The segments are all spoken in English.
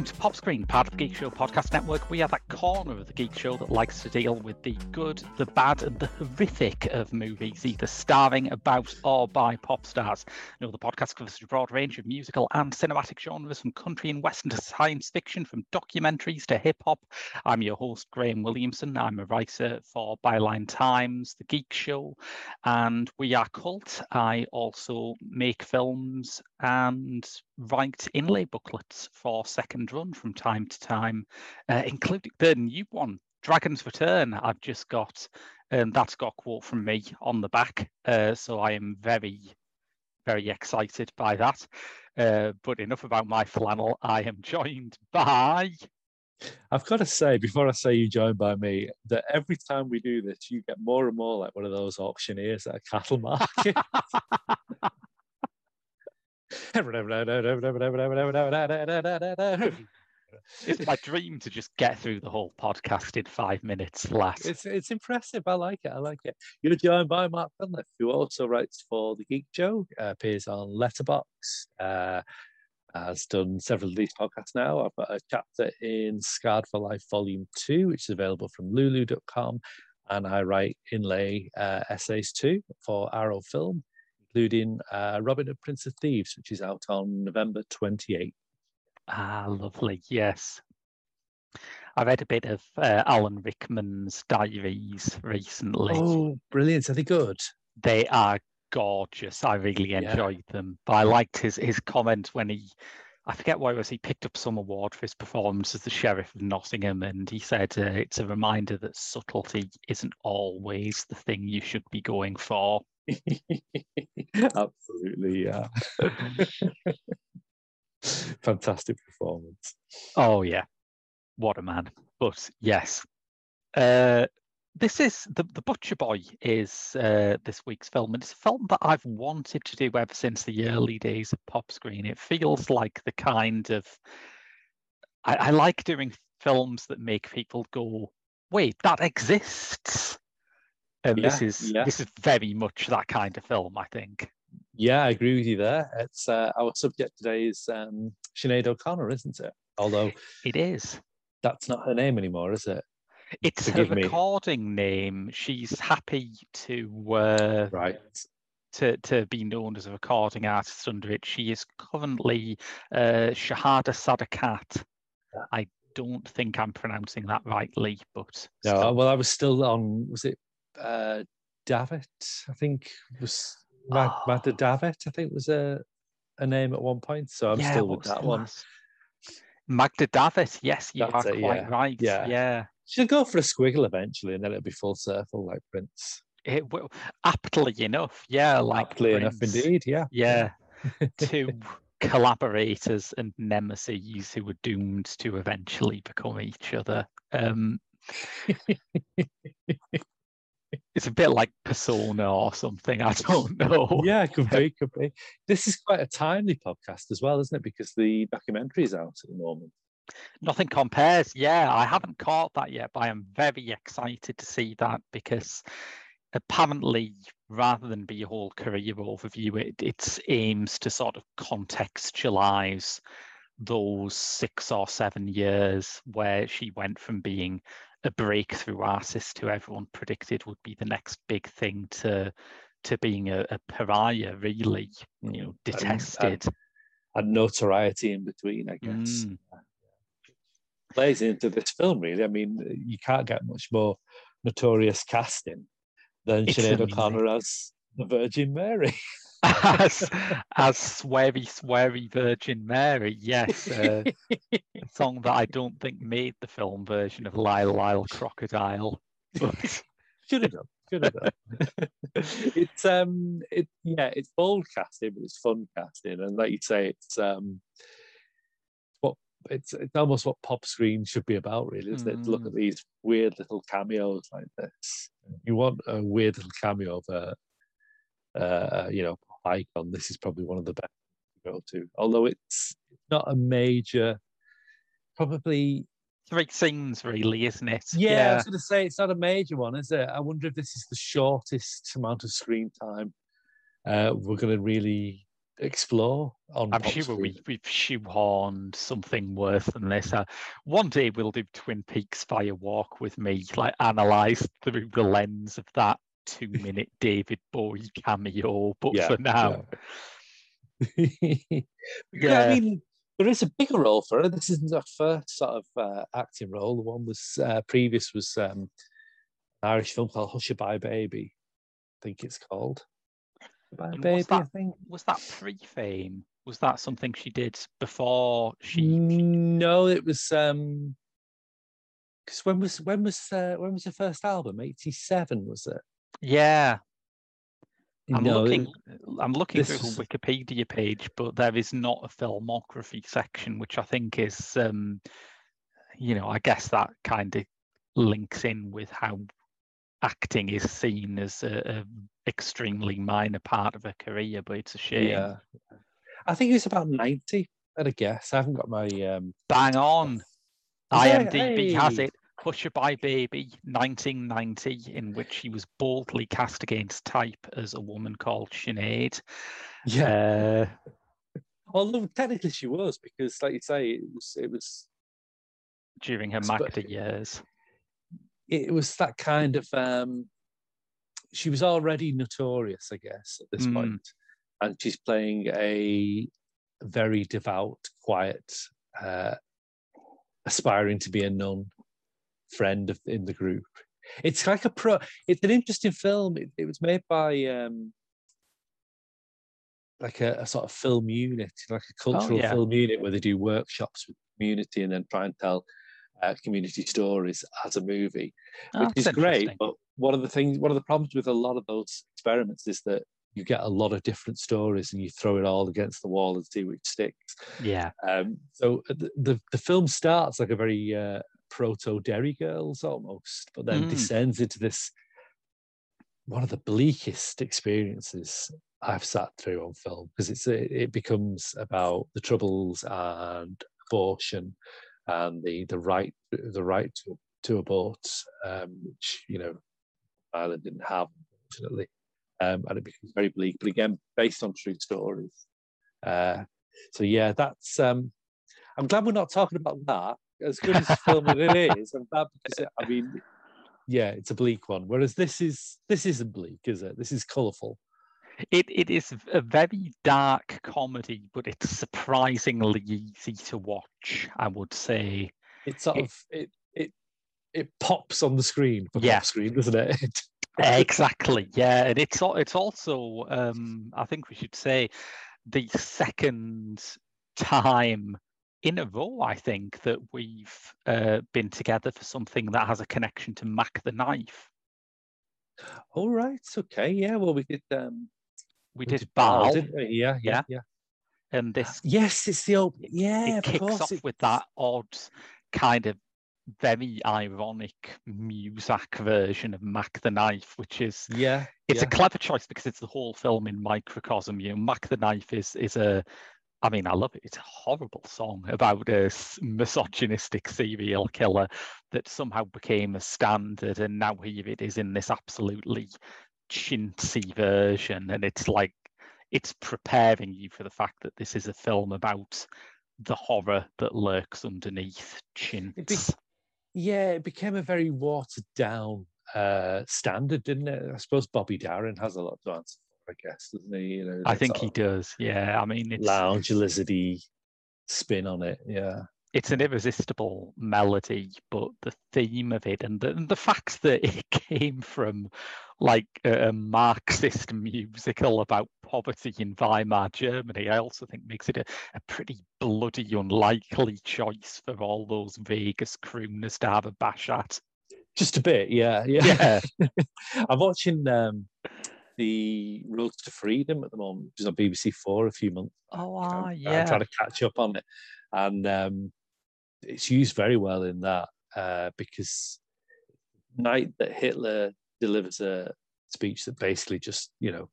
Welcome to Pop Screen, part of the Geek Show Podcast Network. We are that corner of the Geek Show that likes to deal with the good, the bad, and the horrific of movies, either starring, about, or by pop stars. You know, the podcast covers a broad range of musical and cinematic genres, from country and western to science fiction, from documentaries to hip hop. I'm your host, Graham Williamson. I'm a writer for Byline Times, The Geek Show, and we are cult. I also make films and write inlay booklets for Second Run from time to time, uh, including the new one, Dragon's Return. I've just got, and that's got a quote from me on the back. Uh, so I am very, very excited by that. Uh, but enough about my flannel. I am joined by. I've got to say, before I say you joined by me, that every time we do this, you get more and more like one of those auctioneers at a cattle market. it's my dream to just get through the whole podcast in five minutes flat. It's it's impressive. I like it. I like it. You're joined by Mark Cunliffe, who also writes for the Geek Show, uh, appears on Letterboxd, uh, has done several of these podcasts now. I've got a chapter in Scarred for Life Volume Two, which is available from Lulu.com, and I write inlay uh, essays too for Arrow Film including uh, Robin Hood Prince of Thieves, which is out on November 28th. Ah, lovely. Yes. I read a bit of uh, Alan Rickman's diaries recently. Oh, brilliant. Are they good? They are gorgeous. I really enjoyed yeah. them. But I liked his, his comment when he, I forget what it was, he picked up some award for his performance as the Sheriff of Nottingham. And he said uh, it's a reminder that subtlety isn't always the thing you should be going for. Absolutely, yeah. Fantastic performance. Oh yeah, what a man! But yes, uh, this is the the Butcher Boy is uh, this week's film, and it's a film that I've wanted to do ever since the early days of pop screen. It feels like the kind of I, I like doing films that make people go, "Wait, that exists." And yeah, this is yeah. this is very much that kind of film, I think. Yeah, I agree with you there. It's uh, our subject today is um, Sinead O'Connor, isn't it? Although it is. That's not her name anymore, is it? It's Forgive her recording me. name. She's happy to uh, right to to be known as a recording artist under it. She is currently uh, Shahada Sadaqat. I don't think I'm pronouncing that rightly, but no. Still. Well, I was still on. Was it uh, Davitt, I think was Mag- oh. Davitt, I think was a a name at one point. So I'm yeah, still with that one. Magda Davitt, yes, you That's are it, quite yeah. right. Yeah. yeah. She'll go for a squiggle eventually and then it'll be full circle like Prince. It will aptly enough, yeah, like aptly Prince. enough indeed, yeah. Yeah. Two collaborators and nemesis who were doomed to eventually become each other. Um it's a bit like persona or something. I don't know. Yeah, could be, could be. This is quite a timely podcast as well, isn't it? Because the documentary is out at the moment. Nothing compares. Yeah, I haven't caught that yet, but I am very excited to see that because apparently, rather than be a whole career overview, it it aims to sort of contextualize those six or seven years where she went from being a breakthrough artist who everyone predicted would be the next big thing to to being a, a pariah, really, you know, detested. And, and, notoriety in between, I guess. Mm. Plays into this film, really. I mean, you can't get much more notorious casting than it's Sinead O'Connor as the Virgin Mary. as as sweary sweary Virgin Mary. Yes, uh, a song that I don't think made the film version of Lyle Lyle Crocodile. But... Should have done. Should have done. it's um, it yeah, it's bold casting, but it's fun casting, and like you say, it's um, what it's it's almost what pop screen should be about, really, isn't mm. it? To look at mm. these weird little cameos like this. You want a weird little cameo of a uh, you know, icon, this is probably one of the best to go to. Although it's not a major, probably three scenes, really, isn't it? Yeah, yeah. I was going to say it's not a major one, is it? I wonder if this is the shortest amount of screen time uh, we're going to really explore on. I'm sure we, we've shoehorned something worse than this. Uh, one day we'll do Twin Peaks Fire Walk with me, like analyze through the lens of that two minute David Bowie cameo. But Yeah, for now, yeah. Yeah. I mean, there is a bigger role for her. This isn't her first sort of uh, acting role. The one was uh, previous was um, an Irish film called Hushabye Baby. I think it's called. Hushabye And Baby, what's I think. was that pre-fame? Was that something she did before she? No, it was um because when was when was uh, when was the first album? Eighty seven was it? Yeah, I'm no, looking. I'm looking through her Wikipedia page, but there is not a filmography section, which I think is, um, you know, I guess that kind of links in with how acting is seen as a, a extremely minor part of a career. But it's a shame. yeah. I think it was about ninety. At a guess, I haven't got my um. Bang on. Is it? IMDb has Hey. It. by Baby, 1990, in which she was boldly cast against type as a woman called Sinead. Yeah. Uh, Although technically she was because, like you say, it was it was during her Sp- Magda years. it was that kind of um she was already notorious i guess at this Mm. point and she's playing a very devout quiet uh aspiring to be a nun friend of in the group it's like a pro it's an interesting film it, it was made by um like a, a sort of film unit like a cultural yeah. film unit where they do workshops with the community and then try and tell uh, community stories as a movie Oh, which is great. But one of the things, one of the problems with a lot of those experiments is that you get a lot of different stories and you throw it all against the wall and see which sticks. Yeah. Um, so uh, the, the the film starts like a very uh, proto Derry Girls almost, but then Mm. descends into this one of the bleakest experiences I've sat through on film because it's it, becomes about the troubles and abortion and the the right the right to to abort, um, which you know Ireland didn't have unfortunately, um, and it becomes very bleak. But again, based on true stories. Uh, so yeah, that's. Um, I'm glad we're not talking about that. As good as a film as it is, I'm glad because it, I mean, yeah, it's a bleak one. Whereas this is this isn't bleak, is it? This is colourful. It it is a very dark comedy, but it's surprisingly easy to watch, I would say. It sort It- of it it it pops on the screen for Yeah. pop screen, doesn't it? exactly yeah and it's it's also um i think we should say the second time in a row i think that we've uh, been together for something that has a connection to mac the knife All right, okay, yeah. Well, we did. Um, we we did didn't we? Yeah, Yeah. yeah, and this Yes, it's the old. Yeah, it kicks off it- with that odd kind of very ironic Muzak version of mac the knife which is Yeah, it's yeah. a clever choice because it's the whole film in microcosm. You know, Mac the Knife is is a, I mean, I love it. It's a horrible song about a misogynistic serial killer that somehow became a standard, and now here it is in this absolutely chintzy version, and it's like it's preparing you for the fact that this is a film about the horror that lurks underneath chintz. Yeah, it became a very watered down uh, standard, didn't it? I suppose Bobby Darin has a lot to answer I guess, doesn't he? You know, I think he does. Yeah, I mean, it's lounge lizardy spin on it. Yeah, it's an irresistible melody, but the theme of it and the, and the fact that it came from like a, a Marxist musical about poverty in Weimar Germany, I also think makes it a, a pretty bloody unlikely choice for all those Vegas crooners to have a bash at. just a bit. Yeah, yeah. Yeah. I'm watching um, the Road to Freedom at the moment, which is on BBC Four a few months. Oh, I'm- ah, I'm yeah. trying to catch up on it, and um, it's used very well in that uh, because night that Hitler delivers a speech that basically just you know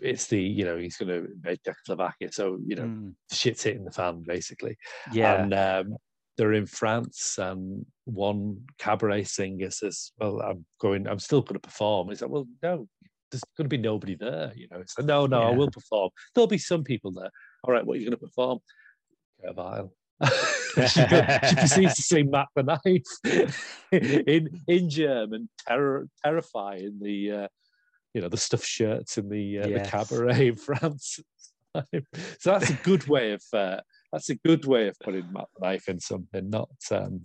it's the you know he's going to invade Czechoslovakia, so you know Mm, shit's hitting the fan basically, yeah. and um, they're in France, and one cabaret singer says, "Well, I'm going, I'm still going to perform." He's like, "Well, no, there's going to be nobody there. You know, it's like, no, no, I will perform. There'll be some people there. All right, what are you going to perform? A vial. she, she proceeds to sing Mac the Knife in in German, terror terrifying the uh, you know the stuffed shirts in the uh, Yes. the cabaret in France. so that's a good way of uh, that's a good way of putting Mac the Knife in something, not um,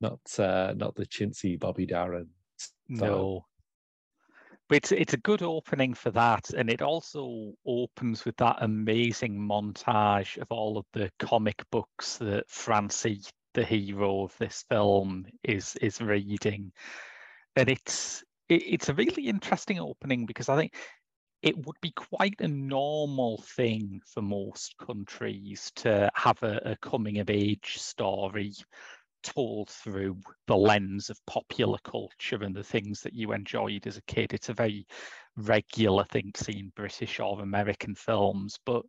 not uh, not the chintzy Bobby Darin. style. No. But it's, it's a good opening for that. And it also opens with that amazing montage of all of the comic books that Francie, the hero of this film, is is reading. And it's it, it's a really interesting opening because I think it would be quite a normal thing for most countries to have a, a coming of age story told through the lens of popular culture and the things that you enjoyed as a kid. It's a very regular thing to see in British or American films. But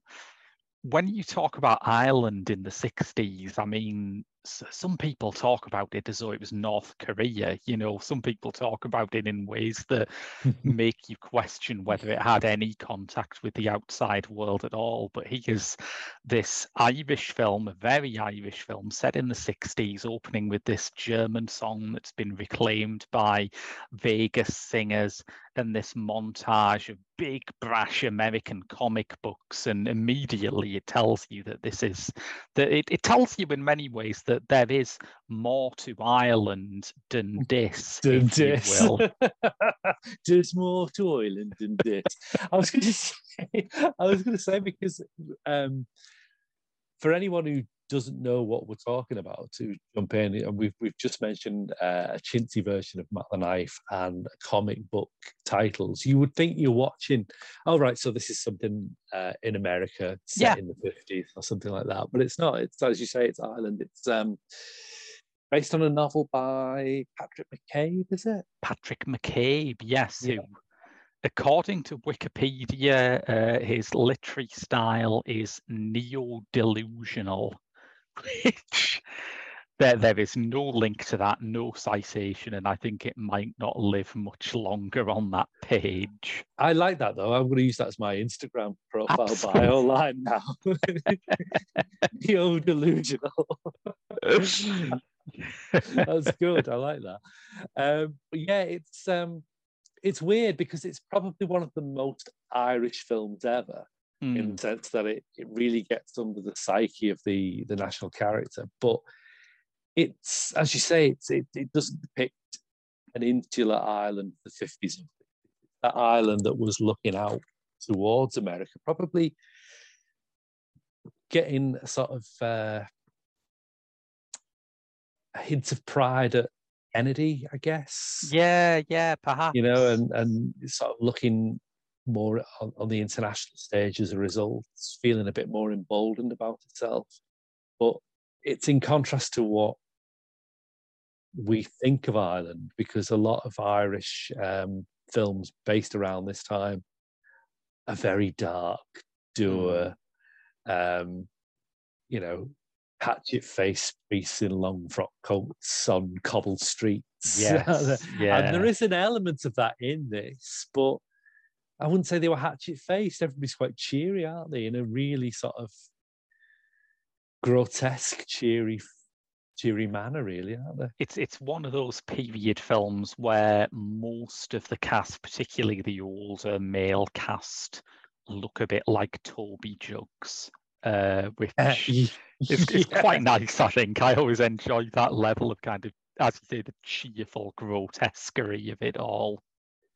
when you talk about Ireland in the 60s, I mean, some people talk about it as though it was North Korea. You know, some people talk about it in ways that make you question whether it had any contact with the outside world at all. But he here's this Irish film, a very Irish film set in the 60s, opening with this German song that's been reclaimed by Vegas singers and this montage of big brash American comic books. And immediately it tells you that this is that it, it tells you in many ways that there is more to Ireland than this, Than this. There's more to Ireland than this. I was going to say, I was going to say because um, for anyone who doesn't know what we're talking about, to jump in, and we've we've just mentioned uh, a chintzy version of Mac the Knife and comic book titles. You would think you're watching. Oh right, so this is something uh, in America set Yeah. in the fifties or something like that. But it's not. It's as you say, it's Ireland. It's um, based on a novel by Patrick McCabe, is it? Patrick McCabe, yes, Yeah. who, according to Wikipedia, uh, his literary style is neo-delusional, which there, there is no link to that, no citation, and I think it might not live much longer on that page. I like that though. I'm going to use that as my Instagram profile Absolutely. bio line now. Neo delusional. That's good. I like that. Um, yeah, it's um, it's weird because it's probably one of the most Irish films ever in Mm, the sense that it, it really gets under the psyche of the the national character. But it's as you say, it's it, it doesn't depict an insular island of the 50s. That island that was looking out towards America, probably getting a sort of uh, a hint of pride at Kennedy, I guess yeah, yeah, perhaps. you know, and and sort of looking more on, on the international stage as a result, it's feeling a bit more emboldened about itself. But it's in contrast to what we think of Ireland, because a lot of Irish um, films based around this time are very dark, dour, um, you know, hatchet face priests in long frock coats on cobbled streets. Yes, yeah. And there is an element of that in this, but I wouldn't say they were hatchet faced. Everybody's quite cheery, aren't they? In a really sort of grotesque, cheery, cheery manner, really, aren't they? it's it's one of those period films where most of the cast, particularly the older male cast, look a bit like Toby Jugs, uh, which is, is quite nice. I think I always enjoy that level of kind of, as you say, the cheerful grotesquerie of it all.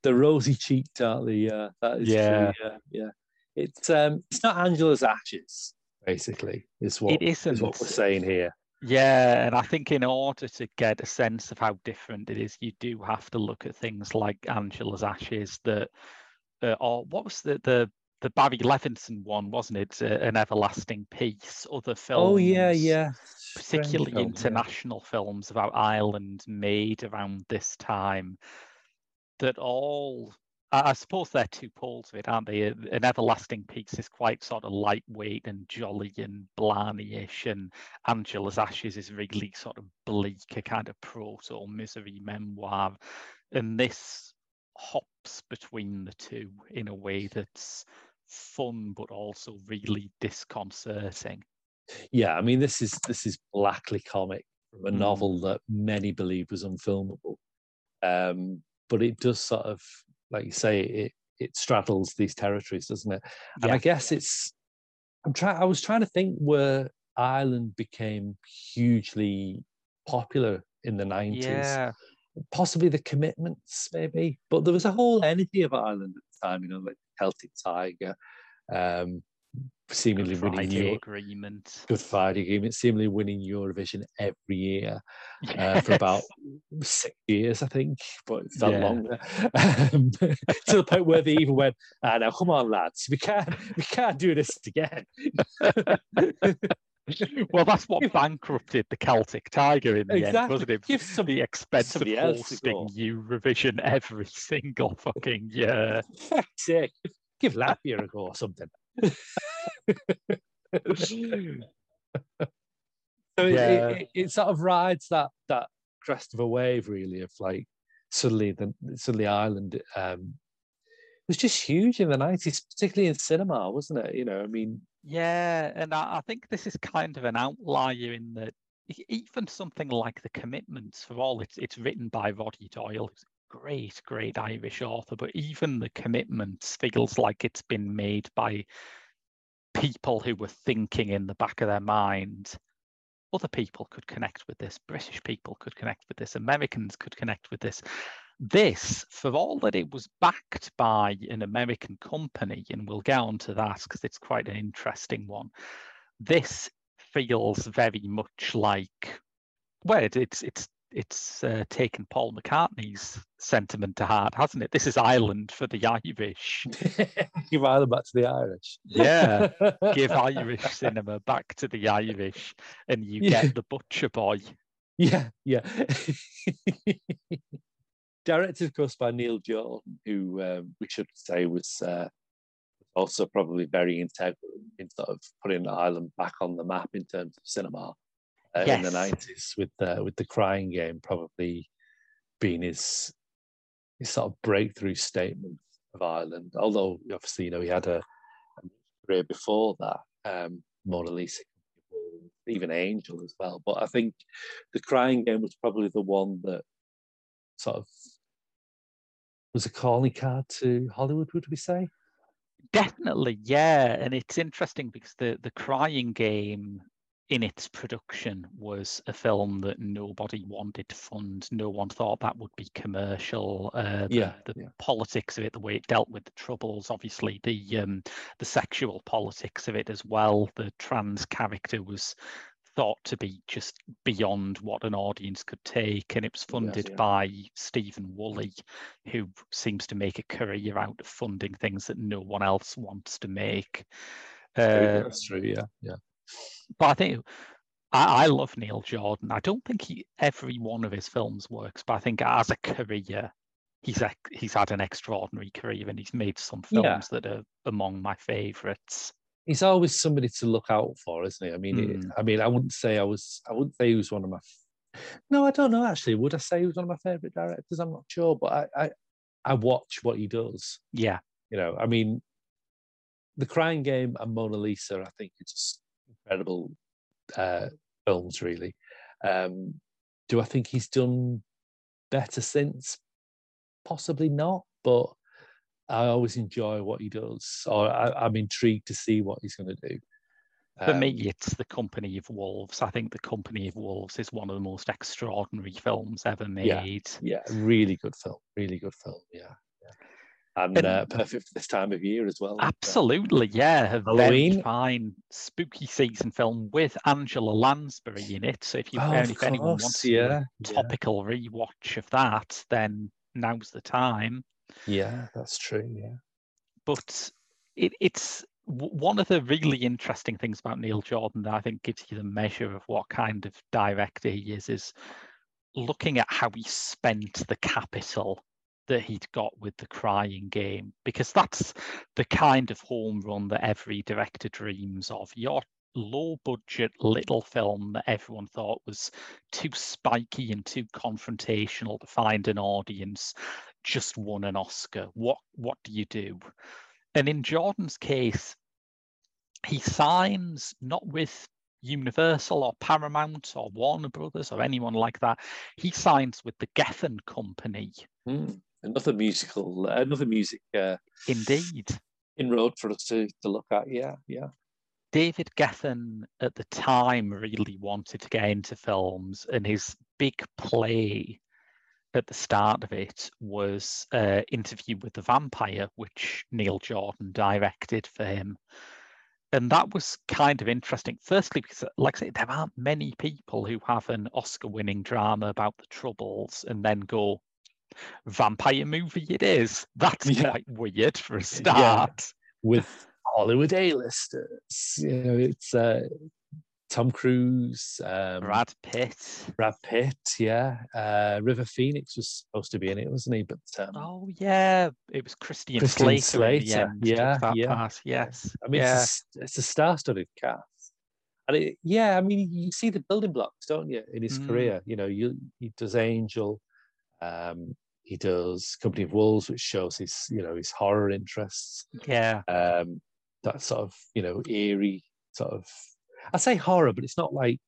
The rosy cheeked, aren't they? Yeah, that is Yeah. true. Yeah, yeah. It's um, it's not Angela's ashes, basically. Is what It isn't. is what we're saying here. Yeah, and I think in order to get a sense of how different it is, you do have to look at things like Angela's Ashes, that, uh, or what was the the the Barry Levinson one, wasn't it? Uh, An Everlasting Piece. Other films. Oh yeah, yeah. Particularly film, yeah. international films about Ireland made around this time, that all. I suppose they're two poles of it, aren't they? An Everlasting Piece is quite sort of lightweight and jolly and blarney-ish, and Angela's Ashes is really sort of bleak, a kind of proto misery memoir. And this hops between the two in a way that's fun but also really disconcerting. Yeah, I mean this is this is blackly comic from a Mm. novel that many believe was unfilmable. Um, but it does sort of, like you say, it it straddles these territories, doesn't it? And I guess it's I'm trying I was trying to think where Ireland became hugely popular in the 90s. Yeah, Possibly the commitments, maybe. But there was a whole energy of Ireland at the time, you know, like Celtic Tiger, um, seemingly winning Euro- Agreement. Good Friday Agreement, seemingly winning Eurovision every year uh, for about six years, I think, but felt Yeah. longer. Um, to the point where they even went, ah, now come on, lads, we can't, we can't do this again. well, that's what bankrupted the Celtic Tiger in the end, Exactly. wasn't it? Give some- the expense of somebody a hosting. Eurovision every single fucking year. fuck's sake, give Latvia a go or something. So it, Yeah. it, it, sort of rides that that crest of a wave, really, of like suddenly the suddenly Ireland um, was just huge in the nineties, particularly in cinema, wasn't it? You know, I mean, Yeah, and I, I think this is kind of an outlier in that even something like The Commitments, for all it's it's written by Roddy Doyle, great, great Irish author, but even The Commitments feels like it's been made by people who were thinking in the back of their mind. Other people could connect with this. British people could connect with this. Americans could connect with this. This, for all that it was backed by an American company, and we'll get on to that because it's quite an interesting one. This feels very much like, well, it, it's it's it's uh, taken Paul McCartney's sentiment to heart, hasn't it? This is Ireland for the Irish. give Ireland back to the Irish. Yeah, Give Irish cinema back to the Irish, and you Yeah. get the Butcher Boy. Yeah, yeah. Directed, of course, by Neil Jordan, who um, we should say was uh, also probably very integral in sort of putting Ireland back on the map in terms of cinema uh, in the nineties, with uh, with the Crying Game probably being his his sort of breakthrough statement of Ireland. Although obviously, you know, he had a, a career before that, um, Mona Lisa, even Angel as well. But I think the Crying Game was probably the one that sort of was a calling card to Hollywood. Would we say? Definitely, yeah. And it's interesting because the the Crying Game in its production was a film that nobody wanted to fund. No one thought that would be commercial. Uh, the, Yeah, the yeah. politics of it, the way it dealt with the troubles, obviously the um, the sexual politics of it as well. The trans character was thought to be just beyond what an audience could take, and it was funded yeah. by Stephen Woolley, who seems to make a career out of funding things that no one else wants to make. Uh, That's true. Yeah, yeah. But I think I, I love Neil Jordan. I don't think he every one of his films works, but I think as a career, he's a, he's had an extraordinary career and he's made some films Yeah. that are among my favourites. He's always somebody to look out for, isn't he? I mean, it, Mm. I mean, I wouldn't say I was. I wouldn't say he was one of my. No, I don't know. Actually, would I say he was one of my favorite directors? I'm not sure, but I, I, I watch what he does. Yeah, You know, I mean, The Crying Game and Mona Lisa, I think, are just incredible uh, films. Really, um, do I think he's done better since? Possibly not, but I always enjoy what he does, or I, I'm intrigued to see what he's going to do. for me, Um, it's The Company of Wolves. I think The Company of Wolves is one of the most extraordinary films ever Yeah. made. yeah, really good film, really good film. Yeah, yeah. And uh, perfect for this time of year as well. Absolutely, yeah. Halloween. fine spooky season film with Angela Lansbury in it. So if you Oh, if anyone wants do a yeah, yeah. topical rewatch of that, then now's the time. Yeah, that's true. Yeah, But it, it's one of the really interesting things about Neil Jordan that I think gives you the measure of what kind of director he is, is looking at how he spent the capital that he'd got with the crying game because that's the kind of home run that every director dreams of your low budget little film that everyone thought was too spiky and too confrontational to find an audience just won an Oscar. What what do you do? And in Jordan's case, he signs not with Universal or Paramount or Warner Brothers or anyone like that. He signs with the Geffen Company. Mm, another musical, another music. Uh, Indeed. Inroad for us to, to look at. Yeah, yeah. David Geffen at the time really wanted to get into films, and his big play at the start of it was uh, Interview with the Vampire, which Neil Jordan directed for him. And that was kind of interesting. Firstly, because, like I say, there aren't many people who have an Oscar winning drama about the Troubles and then go, vampire movie it is. That's yeah. quite weird for a start. Yeah. With Hollywood A-listers, you know, it's uh, Tom Cruise, um, Brad Pitt, Brad Pitt, yeah. Uh, River Phoenix was supposed to be in it, wasn't he? But um, oh yeah, it was Christian, Christian Slater. Slater. yeah, yeah. Part. Yes, I mean, yeah. it's, a, it's a star-studded cast, and it, yeah, I mean, you see the building blocks, don't you, in his mm. career? You know, you he does Angel, um, he does Company of Wolves, which shows his, you know, his horror interests. Yeah, um, that sort of, you know, eerie sort of I say horror, but it's not like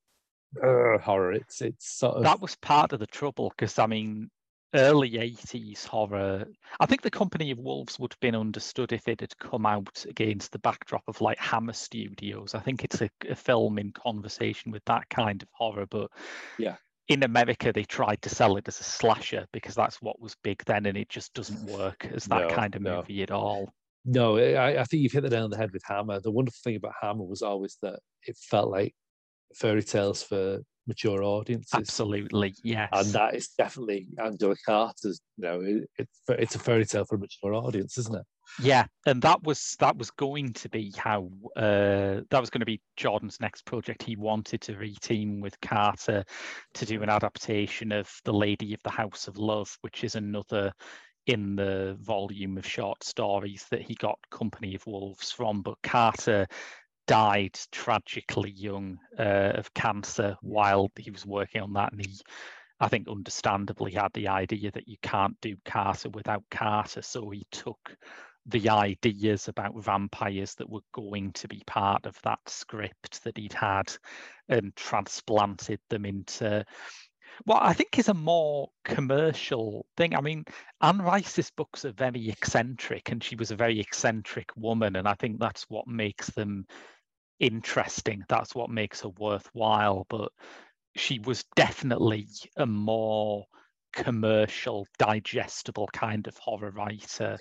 uh, horror. It's it's sort of that was part of the trouble because I mean, early '80s horror. I think the Company of Wolves would have been understood if it had come out against the backdrop of like Hammer Studios. I think it's a, a film in conversation with that kind of horror, but yeah. In America, they tried to sell it as a slasher because that's what was big then, and it just doesn't work as that no, kind of movie no. at all. No, I, I, think you've hit the nail on the head with Hammer. The wonderful thing about Hammer was always that it felt like fairy tales for mature audiences. Absolutely, yes. And that is definitely Angela Carter's. You know, it, it's it's a fairy tale for a mature audience, isn't it? Yeah, and that was that was going to be how uh, that was going to be Jordan's next project. He wanted to reteam with Carter to do an adaptation of The Lady of the House of Love, which is another in the volume of short stories that he got Company of Wolves from. But Carter died tragically young uh, of cancer while he was working on that. And he, I think, understandably had the idea that you can't do Carter without Carter. So he took the ideas about vampires that were going to be part of that script that he'd had and transplanted them into what I think is a more commercial thing. I mean, Anne Rice's books are very eccentric, and she was a very eccentric woman, and I think that's what makes them interesting. That's what makes her worthwhile. But she was definitely a more commercial, digestible kind of horror writer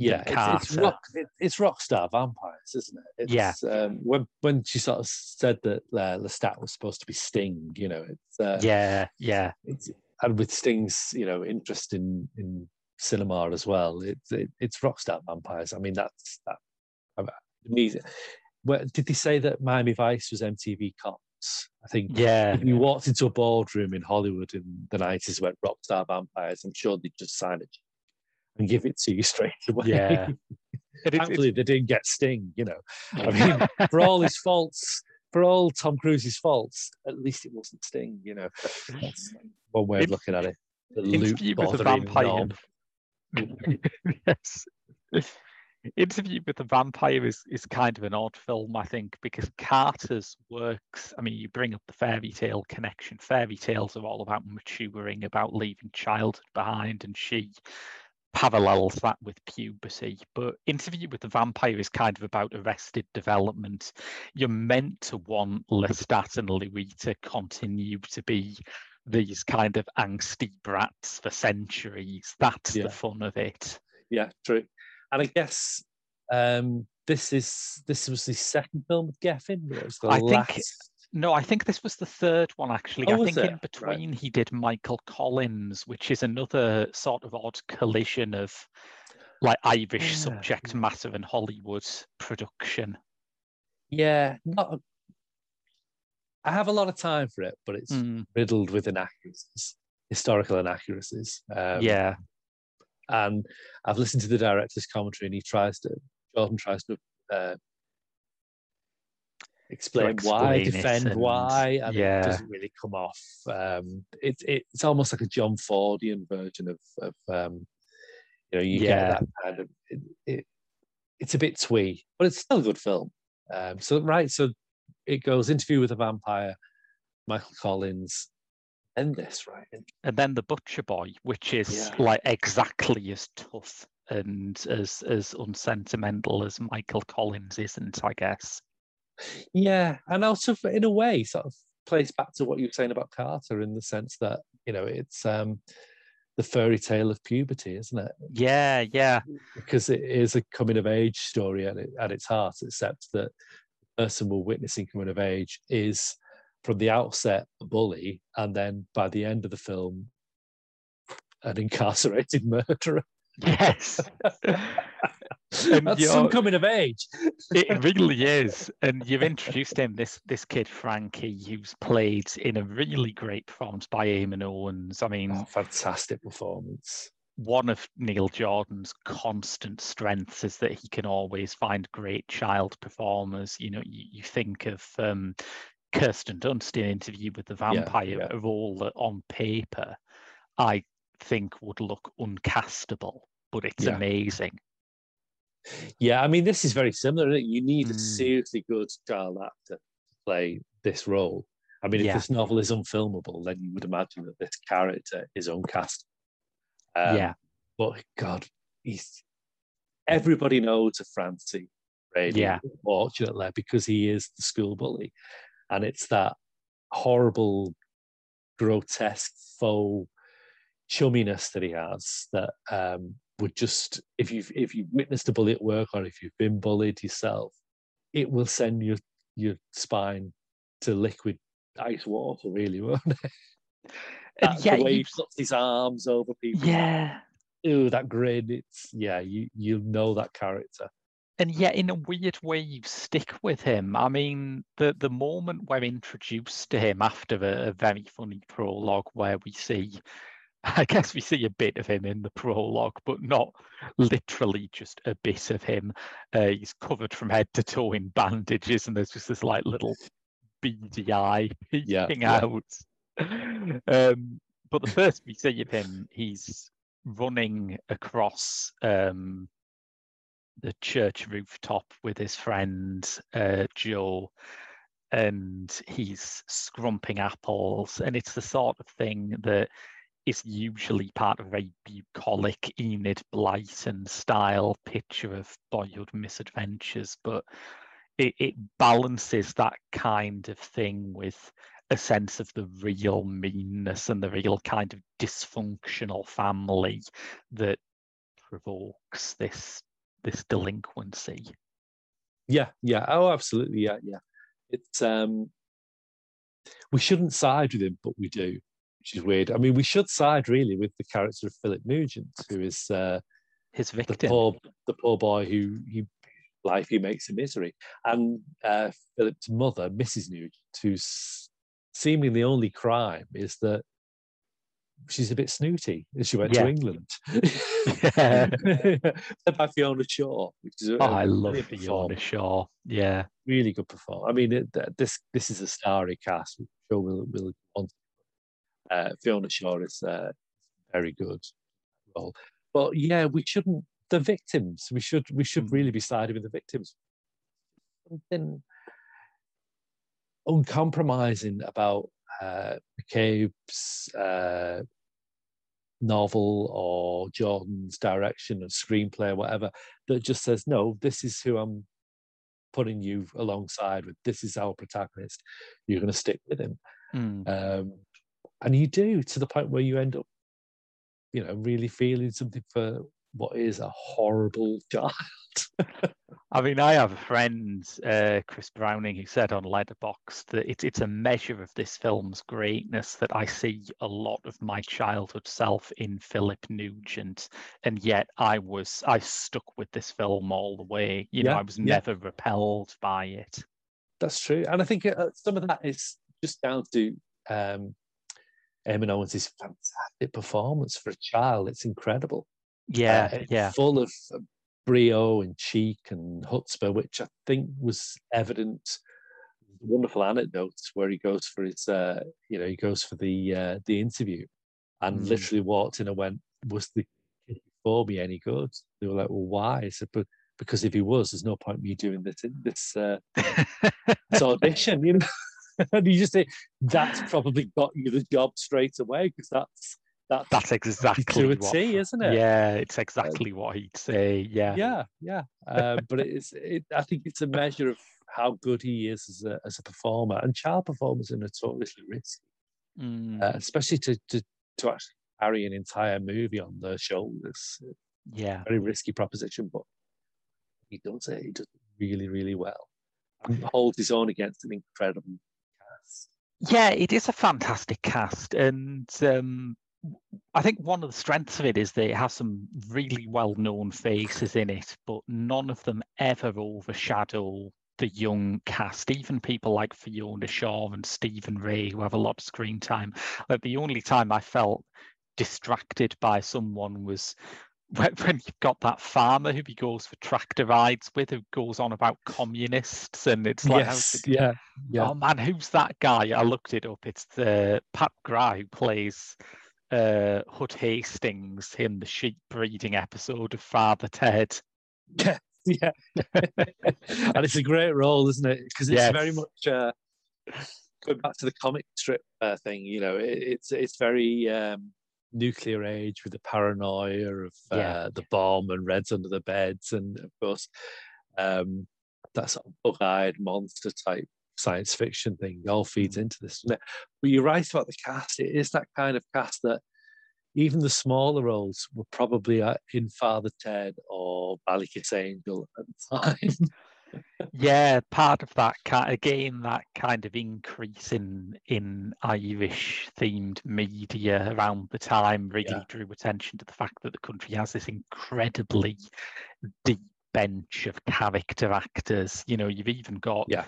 yeah, it's, it's, rock, it's rock star vampires, isn't it? It's, yeah. Um, when when she sort of said that uh, Lestat was supposed to be Sting, you know, it's uh, yeah, yeah. It's, and with Sting's, you know, interest in in cinema as well, it's it, it's rock star vampires. I mean, that's that. I mean, well, did they say that Miami Vice was MTV Cops? I think. Yeah. If you walked into a boardroom in Hollywood in the nineties, went rock star vampires, I'm sure they'd just sign it and give it to you straight away. Yeah. Thankfully, they didn't get Sting, you know. I mean, for all his faults, for all Tom Cruise's faults, at least it wasn't Sting, you know. That's one way of looking at it. The Interview with the vampire. yes. Interview with the Vampire is, is kind of an odd film, I think, because Carter's works. I mean, you bring up the fairy tale connection. Fairy tales are all about maturing, about leaving childhood behind, and she parallels that with puberty. But Interview with the Vampire is kind of about arrested development. You're meant to want Lestat and Louis to continue to be these kind of angsty brats for centuries. That's yeah. the fun of it. Yeah, true. And I guess um, this is this was the second film with Geffen. I last... think no, I think this was the third one actually. Oh, I think it? in between right. he did Michael Collins, which is another sort of odd collision of like Irish yeah. subject matter and Hollywood production. Yeah, not. A... I have a lot of time for it, but it's mm. riddled with inaccuracies, historical inaccuracies. Um, yeah, and I've listened to the director's commentary, and he tries to Jordan tries to uh, explain why, defend and, why, and yeah. it doesn't really come off. Um, it, it's almost like a John Fordian version of, of um, You know, you Yeah. get that kind of. It, it, it's a bit twee, but it's still a good film. Um, so right, so it goes interview with a vampire, Michael Collins, and this right. And and then the butcher boy which is Yeah. like exactly as tough and as as unsentimental as michael collins isn't i guess Yeah, and also f- in a way, sort of plays back to what you were saying about Carter in the sense that you know it's um, the fairy tale of puberty, isn't it? yeah yeah Because it is a coming of age story at, it, at its heart, except that the person we're witnessing coming of age is from the outset a bully, and then by the end of the film, an incarcerated murderer. yes And That's some coming of age. it really is and you've introduced him this this kid francie who's played in a really great performance by eamonn owens i mean Oh, fantastic performance. one of Neil Jordan's constant strengths is that he can always find great child performers. You know, you, you think of um, Kirsten Dunst in Interview with the Vampire, yeah. a role that on paper I think would look uncastable, but it's Yeah. amazing. Yeah, I mean, this is very similar. Isn't it? You need a Mm. seriously good child actor to play this role. I mean, Yeah. if this novel is unfilmable, then you would imagine that this character is uncast. Um, yeah, But God, he's everybody knows of Francie Brady, Yeah. unfortunately, because he is the school bully. And it's that horrible, grotesque, faux chumminess that he has that um, would just if you've if you've witnessed a bully at work or if you've been bullied yourself, it will send your your spine to liquid ice water, really, won't it? Uh, and yeah, the way you- he puts his arms over people. yeah. Ooh, that grin. It's yeah, you you know that character. and yet in a weird way you stick with him i mean the the moment we're introduced to him after a, a very funny prologue where we see i guess we see a bit of him in the prologue but not literally just a bit of him uh, he's covered from head to toe in bandages and there's just this like little beady eye Yeah, yeah. out um but the first we see of him he's running across um the church rooftop with his friend uh, Joe, and he's scrumping apples, and it's the sort of thing that is usually part of a bucolic Enid Blyton style picture of boyhood misadventures, but it, it balances that kind of thing with a sense of the real meanness and the real kind of dysfunctional family that provokes this this delinquency. Yeah, yeah. Oh, absolutely. Yeah, yeah. It's um we shouldn't side with him, but we do, which is weird. I mean, we should side really with the character of Philip Nugent, who is uh His the victim. poor the poor boy who he life he makes a misery. And uh Philip's mother, Mrs. Nugent, whose seemingly the only crime is that she's a bit snooty as she went Yeah. to England. Yeah. By Fiona Shaw, which is Oh, a I love Fiona Shaw. Yeah. really good performance. I mean, it, this this is a starry cast. I'm sure we'll, we'll want. Uh, Fiona Shaw is uh, very good role, but yeah, we shouldn't. The victims, we should we should Mm. really be siding with the victims. Something uncompromising about uh, McCabe's uh, novel or Jordan's direction and screenplay or whatever that just says, no, this is who I'm putting you alongside with. This is our protagonist. You're going to stick with him. Mm. Um, and you do to the point where you end up, you know, really feeling something for what is a horrible child. I mean, I have a friend, uh, Chris Browning, who said on Letterboxd that it's it's a measure of this film's greatness that I see a lot of my childhood self in Philip Nugent, and yet I was I stuck with this film all the way. You know, I was yeah. never repelled by it. That's true. And I think uh, some of that is just down to um, Eamonn Owens' fantastic performance for a child. It's incredible. Yeah, uh, yeah, full of uh, brio and cheek and chutzpah, which I think was evident. Wonderful anecdotes where he goes for his, uh, you know, he goes for the uh, the interview, and Mm. literally walked in and went, "Was the kid for me any good. They were like, well, why? I said, but because if he was, there's no point me doing this this, uh, this audition, you know. and you just say that's probably got you the job straight away because that's that's that's exactly to a what, T, isn't it? Yeah, it's exactly what he'd say. Yeah, yeah, yeah. Uh, but it's it, I think it's a measure of how good he is as a as a performer, and child performers are notoriously risky, Mm, uh, especially to, to to actually carry an entire movie on their shoulders. yeah. Very risky proposition, but he does it. He does it really, really well. And holds his own against an incredible cast. Yeah, it is a fantastic cast, and um, I think one of the strengths of it is that it has some really well-known faces in it, but none of them ever overshadow the young cast. Even people like Fiona Shaw and Stephen Rea, who have a lot of screen time. Like the only time I felt distracted by someone was when, when you've got that farmer who he goes for tractor rides with, who goes on about communists, and it's like, yes, thinking, yeah, yeah. Oh man, who's that guy? I looked it up. It's the Pat Gras who plays uh, Hood Hastings in the sheep breeding episode of Father Ted. yeah, yeah. and it's a great role, isn't it? Because it's Yes. very much uh, going back to the comic strip uh, thing. You know, it, it's it's very um, nuclear age with the paranoia of uh, Yeah. the bomb and Reds under the beds, and of course um, that sort of bug-eyed monster type science fiction thing all feeds into this. But you're right about the cast. It is that kind of cast that even the smaller roles were probably uh, in Father Ted or Ballykissangel at the time. Yeah, part of that kind again, that kind of increase in in Irish themed media around the time really Yeah. drew attention to the fact that the country has this incredibly deep bench of character actors. You know, you've even got Yeah.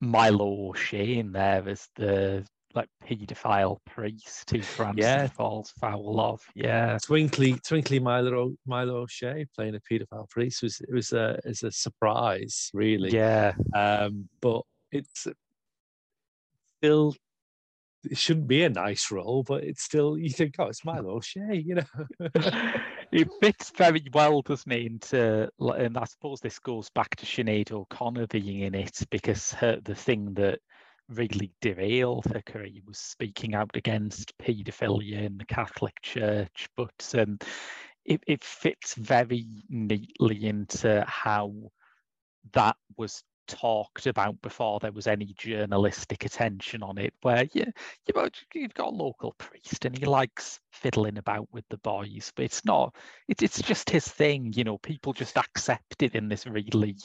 Milo O'Shea in there as the like paedophile priest who Francis Yeah. falls foul of. Yeah. Twinkly, Twinkly Milo, Milo O'Shea playing a paedophile priest was it was a is a surprise, really. Yeah. Um, but it's still it shouldn't be a nice role, but it's still you think, oh, it's Milo O'Shea, you know. it fits very well, doesn't it? Into and I suppose this goes back to Sinead O'Connor being in it because her the thing that really derailed her career was speaking out against paedophilia in the Catholic Church. But um, it, it fits very neatly into how that was talked about before there was any journalistic attention on it where you, you know, you've got a local priest and he likes fiddling about with the boys but it's not it's, it's just his thing you know people just accept it in this really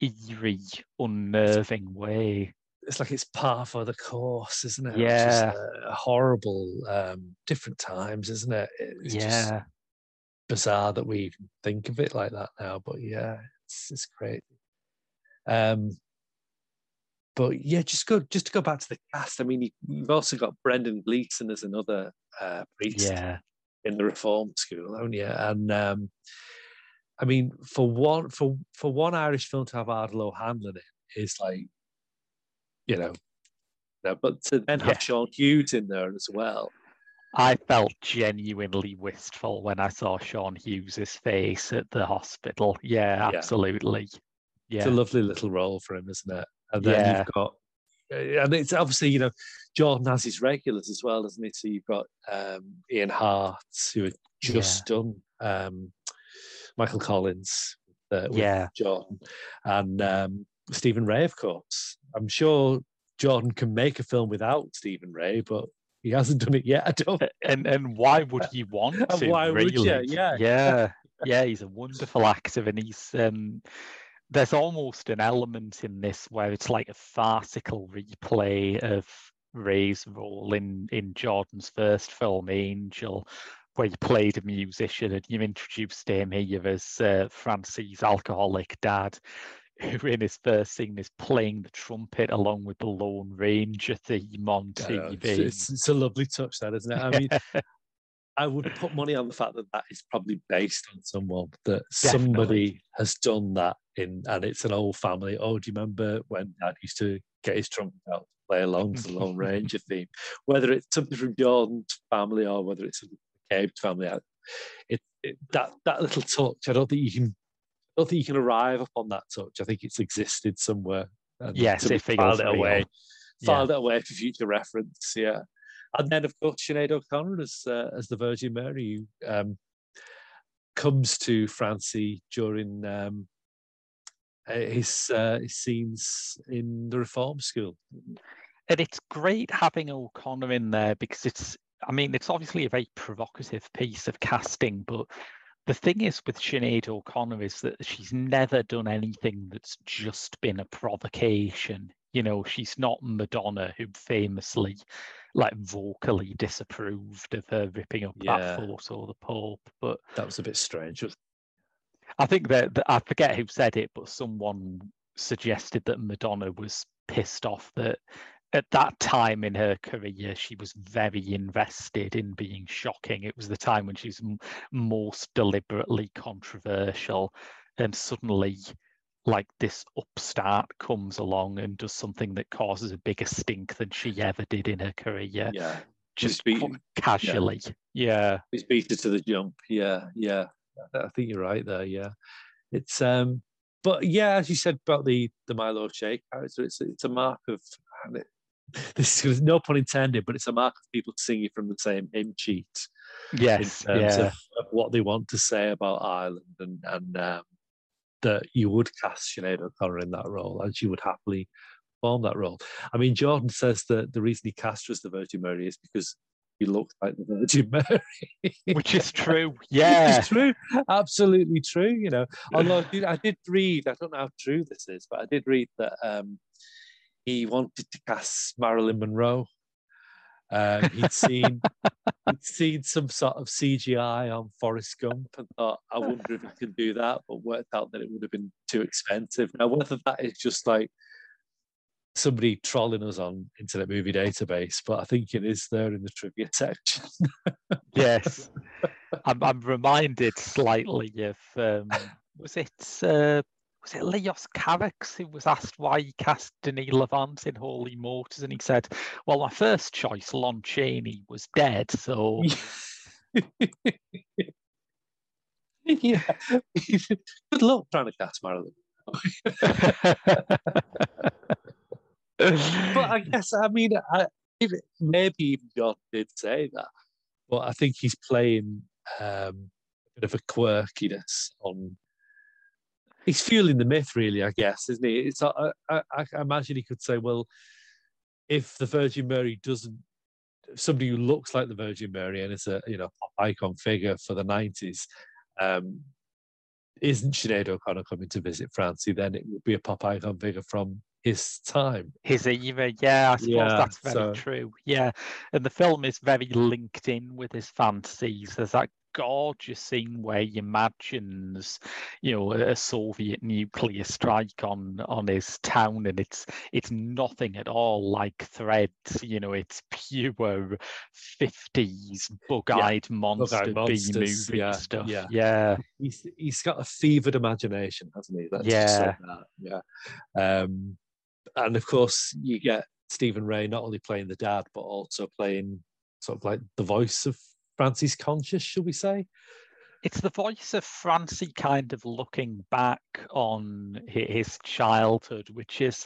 eerie unnerving way it's like it's par for the course, isn't it? Yeah. uh, horrible. Um, different times, isn't it? It's just yeah bizarre that we even think of it like that now. But yeah, it's it's crazy. Um, but yeah, just go just to go back to the cast. I mean, you, you've also got Brendan Gleeson as another uh, priest yeah in the Reform School, haven't you? And um, I mean, for one for for one Irish film to have Ardal O'Hanlon in is like, you know, no, but to then have Yeah. Sean Hughes in there as well. I felt genuinely wistful when I saw Sean Hughes's face at the hospital. Yeah, Yeah. absolutely. It's a lovely little role for him, isn't it? And then Yeah. you've got, uh, and it's obviously you know, Jordan has his regulars as well, doesn't he? So you've got um, Ian Hart, who had just done um, Michael Collins uh, with yeah. Jordan, and um, Stephen Rea, of course. I'm sure Jordan can make a film without Stephen Rea, but he hasn't done it yet. I don't. And and why would he want And to? why would you? Yeah. yeah, yeah. He's a wonderful actor, and he's um. There's almost an element in this where it's like a farcical replay of Rea's role in in Jordan's first film, Angel, where he played a musician, and you introduced him here as uh, Francie's alcoholic dad, who in his first scene is playing the trumpet along with the Lone Ranger theme on TV. It's, it's, a lovely touch, that isn't it? I mean, I would put money on the fact that that is probably based on someone that somebody has done that in, and it's an old family. Oh, do you remember when Dad used to get his trumpet out to play along to the Lone Ranger theme? Whether it's something from Jordan's family or whether it's a Cave family, it, it that that little touch. I don't think you can. I don't think you can arrive upon that touch. I think it's existed somewhere. And yes, it filed it away, filed yeah. it away for future reference. Yeah, and then of course Sinead O'Connor as uh, as the Virgin Mary who um, comes to Francie during um, his uh, his scenes in the Reform School. And it's great having O'Connor in there because it's I mean, it's obviously a very provocative piece of casting, but the thing is with Sinead O'Connor is that she's never done anything that's just been a provocation. You know, she's not Madonna, who famously, like, vocally disapproved of her ripping up yeah. that photo of the Pope. But that was a bit strange. I think that, that I forget who said it, but someone suggested that Madonna was pissed off that at that time in her career, she was very invested in being shocking. It was the time when she was m- most deliberately controversial, and suddenly, like this upstart comes along and does something that causes a bigger stink than she ever did in her career. Yeah, just beat, casually. Yeah, he's beat it to the jump. Yeah, yeah. I think you're right there. Yeah, it's um, but yeah, as you said about the the Milo Shake character, it's it's a mark of this is no pun intended, but it's a mark of people singing from the same hymn sheet. Yes, in terms yeah. of, of, what they want to say about Ireland, and and um, that you would cast Sinead O'Connor in that role, and she would happily perform that role. I mean, Jordan says that the reason he cast her as the Virgin Mary is because he looked like the Virgin Mary, which is true. Yeah, it's true, absolutely true. You know, although I did, I did read, I don't know how true this is, but I did read that. Um, he wanted to cast Marilyn Monroe. Um, he'd seen he'd seen some sort of CGI on Forrest Gump and thought, I wonder if he could do that, but worked out that it would have been too expensive. Now, whether that is just like somebody trolling us on Internet Movie Database, but I think it is there in the trivia section. yes, I'm, I'm reminded slightly of um, was it uh, was it Leos Carax who was asked why he cast Denis Lavant in Holy Motors, and he said, "Well, my first choice, Lon Chaney, was dead, so." yeah, good luck trying to cast Marilyn. but I guess I mean, I, maybe even John did say that, but I think he's playing um, a bit of a quirkiness on he's fueling the myth, really. I guess, isn't he? It's I, I, I imagine he could say, well, if the Virgin Mary doesn't, somebody who looks like the Virgin Mary and is a you know pop icon figure for the nineties, um, isn't Sinead O'Connor coming to visit Francie? Then it would be a pop icon figure from his time. His era, yeah, I suppose yeah, that's very so. true. Yeah, and the film is very linked in with his fantasies. There's that gorgeous scene where he imagines, you know, a Soviet nuclear strike on on his town, and it's it's nothing at all like Threads. You know, it's pure fifties bug-eyed yeah. monster B movie yeah, stuff. Yeah, yeah. He's he's got a fevered imagination, hasn't he? Let's yeah, yeah. Um, and of course, you get Stephen Rea not only playing the dad, but also playing sort of like the voice of Francie's conscious, should we say? It's the voice of Francie kind of looking back on his childhood, which is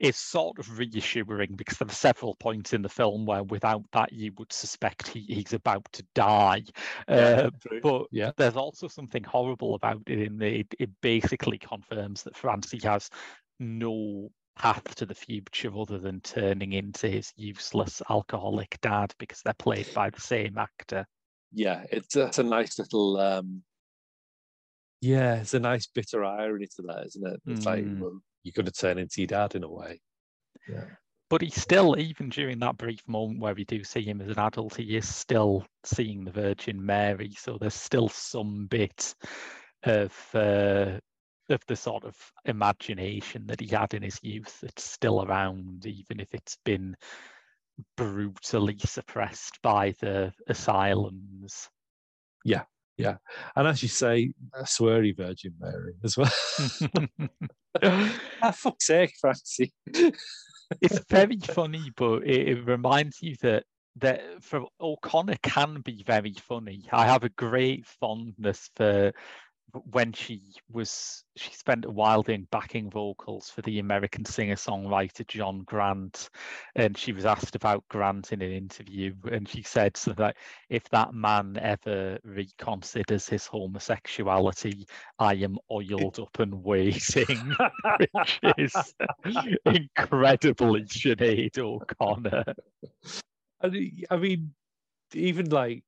is sort of reassuring because there are several points in the film where without that you would suspect he, he's about to die. Yeah, uh, but yeah. there's also something horrible about it in the it, it basically confirms that Francie has no path to the future other than turning into his useless alcoholic dad because they're played by the same actor. Yeah, it's that's a nice little um yeah, it's a nice bitter irony to that, isn't it? It's mm. like well, you're gonna turn into your dad in a way. Yeah. But he's still, even during that brief moment where we do see him as an adult, he is still seeing the Virgin Mary. So there's still some bit of uh, of the sort of imagination that he had in his youth that's still around, even if it's been brutally suppressed by the asylums. Yeah, yeah. And as you say, a sweary Virgin Mary as well. ah, fuck's sake, Francie. it's very funny, but it, it, reminds you that that for O'Connor can be very funny. I have a great fondness for when she was she spent a while doing backing vocals for the American singer-songwriter John Grant, and she was asked about Grant in an interview, and she said so that if that man ever reconsiders his homosexuality, I am oiled up and waiting, which is incredibly Sinead O'Connor. I mean, even like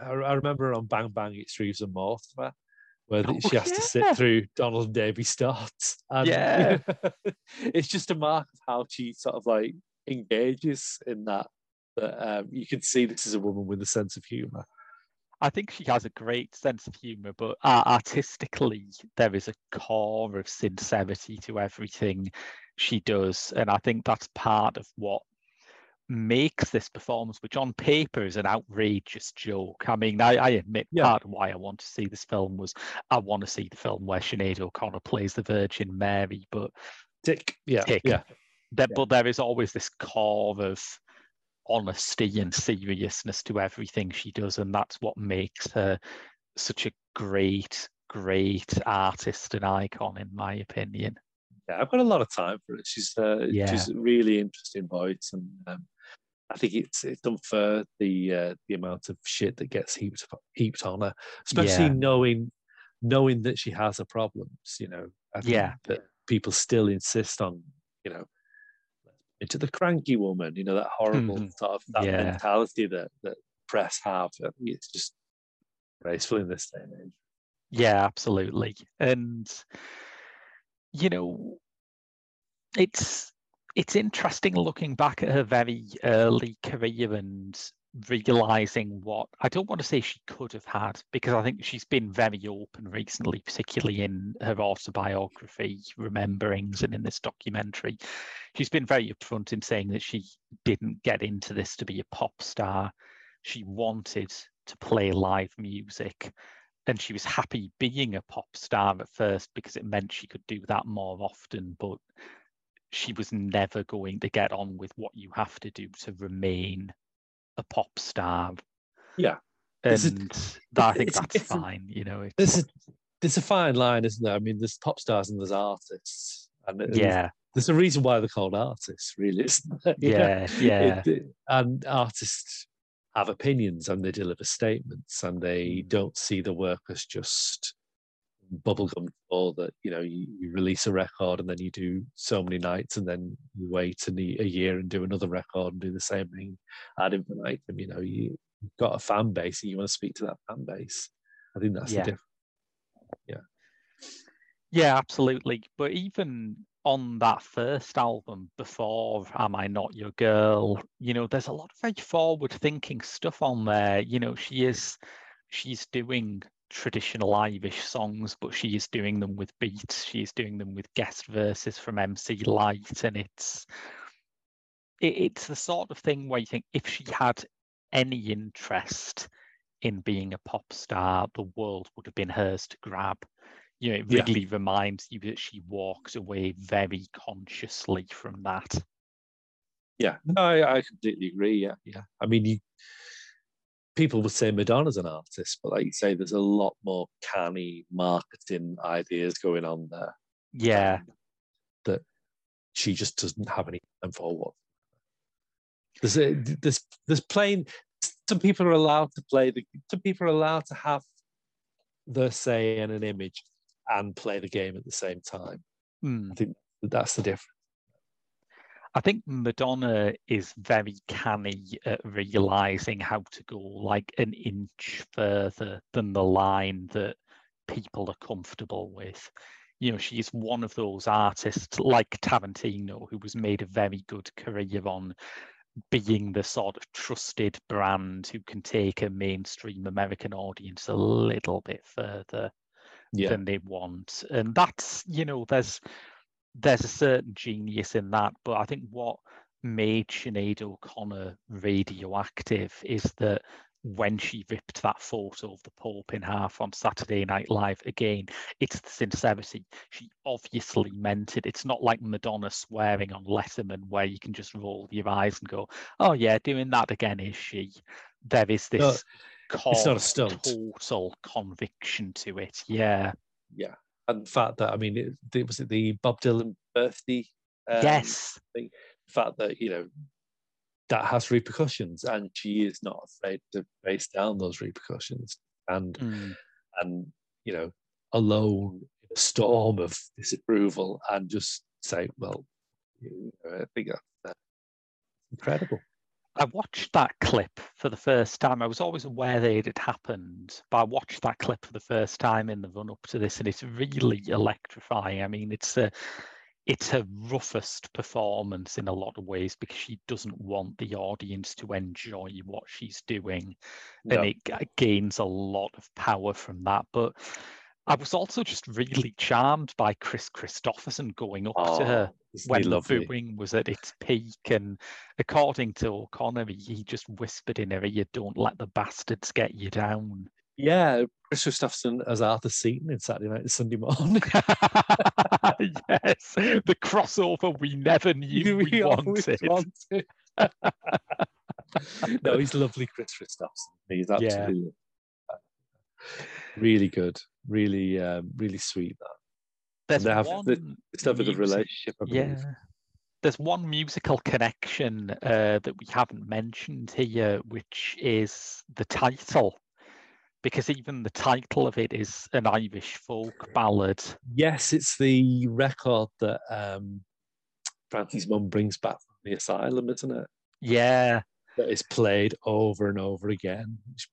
I remember on Bang Bang It's Reeves and Mortimer, where oh, she has yeah. to sit through Donald Davy starts. And yeah. it's just a mark of how she sort of like engages in that. That um, you can see this is a woman with a sense of humour. I think she has a great sense of humour, but uh, artistically, there is a core of sincerity to everything she does. And I think that's part of what makes this performance, which on paper is an outrageous joke. I mean, I, I admit yeah. part of why I want to see this film was I want to see the film where Sinead O'Connor plays the Virgin Mary, but tick, yeah, yeah. There, yeah. But there is always this core of honesty and seriousness to everything she does, and that's what makes her such a great, great artist and icon, in my opinion. Yeah, I've got a lot of time for it. She's uh, yeah. she's a really interesting voice, and um, I think it's it's unfair the uh, the amount of shit that gets heaped heaped on her, especially yeah. knowing knowing that she has a problems. You know, yeah, that people still insist on you know into the cranky woman. You know that horrible mm-hmm. sort of that yeah. mentality that that press have. It's just graceful in this day and age. Yeah, absolutely, and you know, it's it's interesting looking back at her very early career and realizing what I don't want to say she could have had because I think she's been very open recently, particularly in her autobiography, Rememberings, and in this documentary. She's been very upfront in saying that she didn't get into this to be a pop star. She wanted to play live music and she was happy being a pop star at first because it meant she could do that more often, but she was never going to get on with what you have to do to remain a pop star. Yeah. And that, I think that's fine, you know. There's a, there's a fine line, isn't there? I mean, there's pop stars and there's artists. And yeah. There's a reason why they're called artists, really, isn't there? Yeah, yeah. It, and artists have opinions and they deliver statements and they mm. don't see the work as just bubblegum or that you know you, you, release a record and then you do so many nights and then you wait a, a year and do another record and do the same thing ad infinitum you know you, have got a fan base and you want to speak to that fan base i think that's yeah. the difference yeah yeah absolutely but even on that first album before Am I Not Your Girl, you know, there's a lot of very forward thinking stuff on there. You know, she is she's doing traditional Irish songs, but she is doing them with beats. She is doing them with guest verses from MC Lyte, and it's it, it's the sort of thing where you think if she had any interest in being a pop star, the world would have been hers to grab you know, it really yeah. reminds you that she walks away very consciously from that. Yeah, no, I, I completely agree. Yeah, yeah. I mean, you people would say Madonna's an artist, but like you say, there's a lot more canny marketing ideas going on there. Yeah, that she just doesn't have any time for. What there's a, there's there's playing. Some people are allowed to play the. Some people are allowed to have the say in an image and play the game at the same time. Mm. I think that's the difference. I think Madonna is very canny at realizing how to go like an inch further than the line that people are comfortable with. You know, she's one of those artists like Tarantino who was made a very good career on being the sort of trusted brand who can take a mainstream American audience a little bit further yeah. than they want. And that's, you know, there's there's a certain genius in that. But I think what made Sinead O'Connor radioactive is that when she ripped that photo of the Pope in half on Saturday Night Live, again, it's the sincerity. She obviously meant it. It's not like Madonna swearing on Letterman, where you can just roll your eyes and go, "Oh yeah, doing that again, is she?" There is this. No, it's not a stunt. Total conviction to it. Yeah. Yeah, and the fact that I mean, it, it was it the Bob Dylan birthday. Um, yes. Thing? The fact that you know that has repercussions, and she is not afraid to face down those repercussions, and Mm. and you know, alone in a storm of disapproval, and just say, well, you know, I think that's, that's incredible. I watched that clip for the first time. I was always aware that it had happened, but I watched that clip for the first time in the run up to this, and it's really electrifying. I mean, it's a it's her roughest performance in a lot of ways because she doesn't want the audience to enjoy what she's doing, No. and it gains a lot of power from that. But I was also just really charmed by Kris Kristofferson going up to her Oh, when the booing was at its peak. And according to O'Connor, he, just whispered in her ear, "Don't let the bastards get you down." Yeah, Kris Kristofferson as Arthur Seaton in Saturday Night and Sunday Morning. yes, the crossover we never knew we, always wanted. wanted. no, he's lovely, Kris Kristofferson. He's Yeah. absolutely uh, really good, really, um, really sweet. That There's they have one the- it's have a good relationship. I. Yeah. There's one musical connection uh, that we haven't mentioned here, which is the title, because even the title of it is an Irish folk ballad. Yes, it's the record that um, Francie's mum brings back from the asylum, isn't it? Yeah, That is played over and over again, which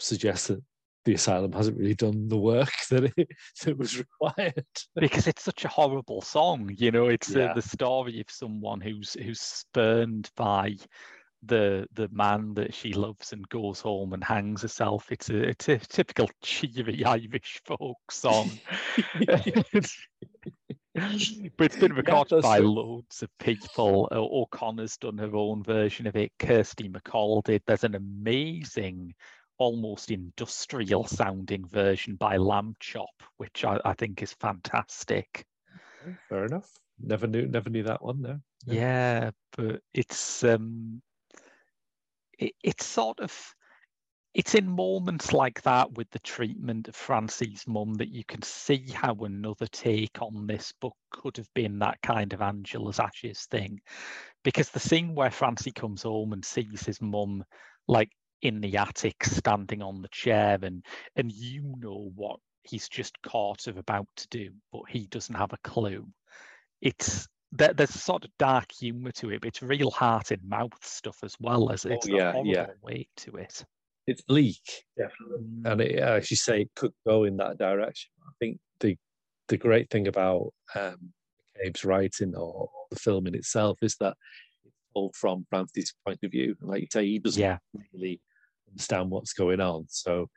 suggests that the asylum hasn't really done the work that it that was required. because it's such a horrible song. You know, it's uh, the story of someone who's who's spurned by the the man that she loves and goes home and hangs herself. It's a, it's a typical cheery Irish folk song. but it's been recorded that's by true. loads of people. O'Connor's done her own version of it. Kirsty MacColl did. There's an amazing, almost industrial sounding version by Lambchop, which I, I think is fantastic. Fair enough. Never knew, never knew that one. No. Yeah. Yeah, but it's um, it, it's sort of it's in moments like that with the treatment of Francie's mum that you can see how another take on this book could have been that kind of Angela's Ashes thing. Because the scene where Francie comes home and sees his mum like in the attic standing on the chair and and you know what he's just caught of about to do, but he doesn't have a clue. It's there, there's sort of dark humour to it, but it's real heart in mouth stuff as well as it's yeah, a horrible yeah. weight to it. It's bleak, definitely. and it, as you say, it could go in that direction. I think the the great thing about um, Cabe's writing or the film in itself is that it's all from Francie's point of view. And like you say, he doesn't yeah, really understand what's going on, so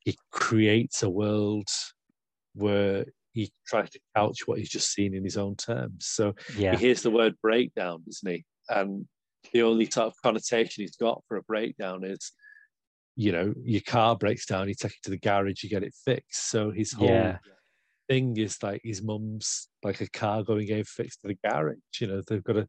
he creates a world where he tries to couch what he's just seen in his own terms. So yeah, he hears the word breakdown, doesn't he? And the only type of connotation he's got for a breakdown is, you know, your car breaks down, you take it to the garage, you get it fixed. So his whole Yeah. thing is like his mum's like a car going getting fixed to the garage. You know, they've got a